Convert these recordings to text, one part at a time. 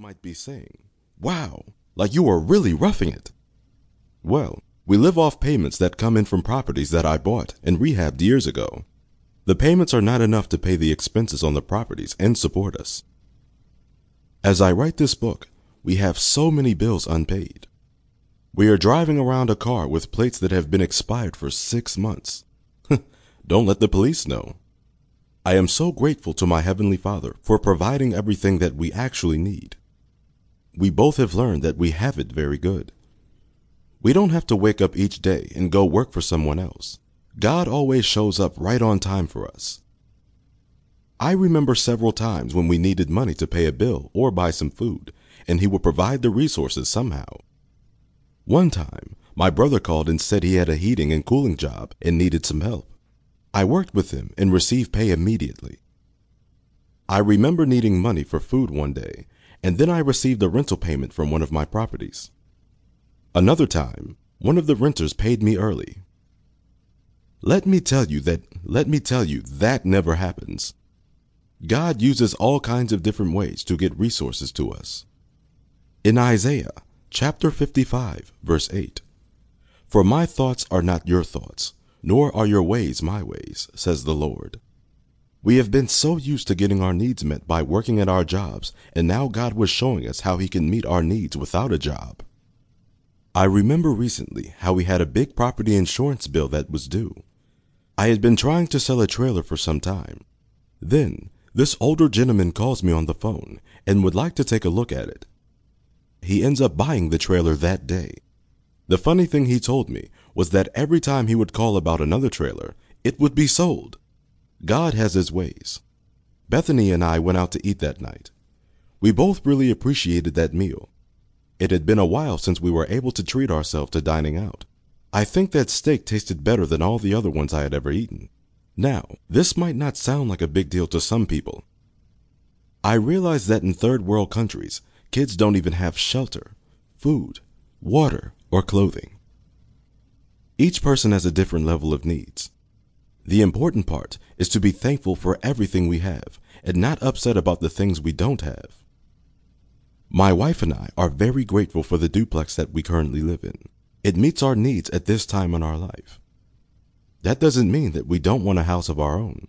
might be saying, Wow, like you are really roughing it. Well, we live off payments that come in from properties that I bought and rehabbed years ago. The payments are not enough to pay the expenses on the properties and support us. As I write this book, we have so many bills unpaid. We are driving around a car with plates that have been expired for six months. Don't let the police know. I am so grateful to my Heavenly Father for providing everything that we actually need. We both have learned that we have it very good. We don't have to wake up each day and go work for someone else. God always shows up right on time for us. I remember several times when we needed money to pay a bill or buy some food, and He would provide the resources somehow. One time, my brother called and said he had a heating and cooling job and needed some help. I worked with him and received pay immediately. I remember needing money for food one day, and then I received a rental payment from one of my properties. Another time, one of the renters paid me early. Let me tell you that, let me tell you, that never happens. God uses all kinds of different ways to get resources to us. In Isaiah chapter 55, verse 8, For my thoughts are not your thoughts, nor are your ways my ways, says the Lord. We have been so used to getting our needs met by working at our jobs, and now God was showing us how He can meet our needs without a job. I remember recently how we had a big property insurance bill that was due. I had been trying to sell a trailer for some time. Then, this older gentleman calls me on the phone and would like to take a look at it. He ends up buying the trailer that day. The funny thing he told me was that every time he would call about another trailer, it would be sold. God has his ways. Bethany and I went out to eat that night. We both really appreciated that meal. It had been a while since we were able to treat ourselves to dining out. I think that steak tasted better than all the other ones I had ever eaten. Now, this might not sound like a big deal to some people. I realize that in third world countries, kids don't even have shelter, food, water, or clothing. Each person has a different level of needs. The important part is to be thankful for everything we have and not upset about the things we don't have. My wife and I are very grateful for the duplex that we currently live in. It meets our needs at this time in our life. That doesn't mean that we don't want a house of our own.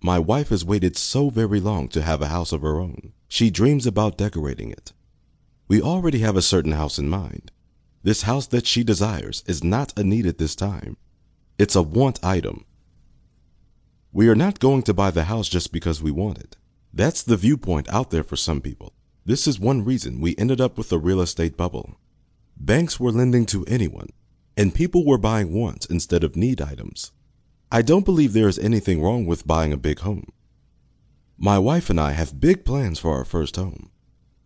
My wife has waited so very long to have a house of her own. She dreams about decorating it. We already have a certain house in mind. This house that she desires is not a need at this time. It's a want item. We are not going to buy the house just because we want it. That's the viewpoint out there for some people. This is one reason we ended up with a real estate bubble. Banks were lending to anyone, and people were buying wants instead of need items. I don't believe there is anything wrong with buying a big home. My wife and I have big plans for our first home.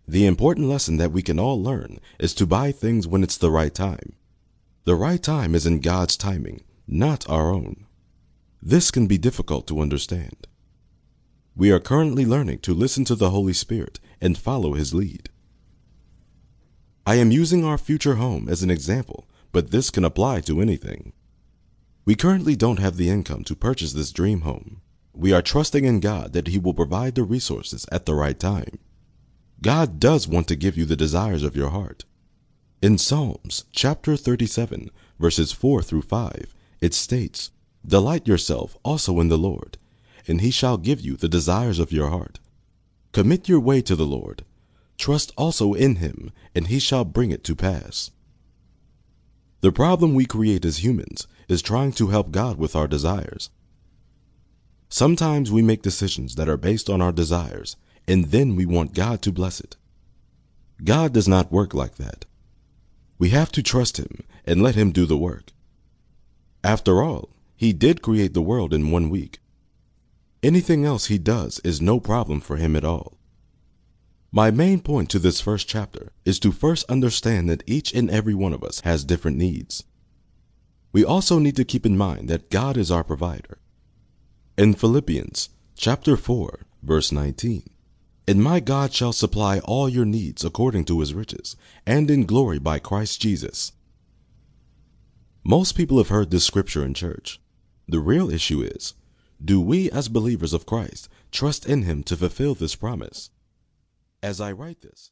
The important lesson that we can all learn is to buy things when it's the right time. The right time is in God's timing, not our own. This can be difficult to understand. We are currently learning to listen to the Holy Spirit and follow His lead. I am using our future home as an example, but this can apply to anything. We currently don't have the income to purchase this dream home. We are trusting in God that He will provide the resources at the right time. God does want to give you the desires of your heart. In Psalms chapter 37, verses 4 through 5, it states, Delight yourself also in the Lord, and he shall give you the desires of your heart. Commit your way to the Lord. Trust also in him, and he shall bring it to pass. The problem we create as humans is trying to help God with our desires. Sometimes we make decisions that are based on our desires and then we want God to bless it. God does not work like that. We have to trust Him and let Him do the work. After all, He did create the world in one week. Anything else He does is no problem for Him at all. My main point to this first chapter is to first understand that each and every one of us has different needs. We also need to keep in mind that God is our provider. In Philippians chapter 4, verse 19, and my God shall supply all your needs according to his riches, and in glory by Christ Jesus. Most people have heard this scripture in church. The real issue is, do we as believers of Christ trust in him to fulfill this promise? As I write this,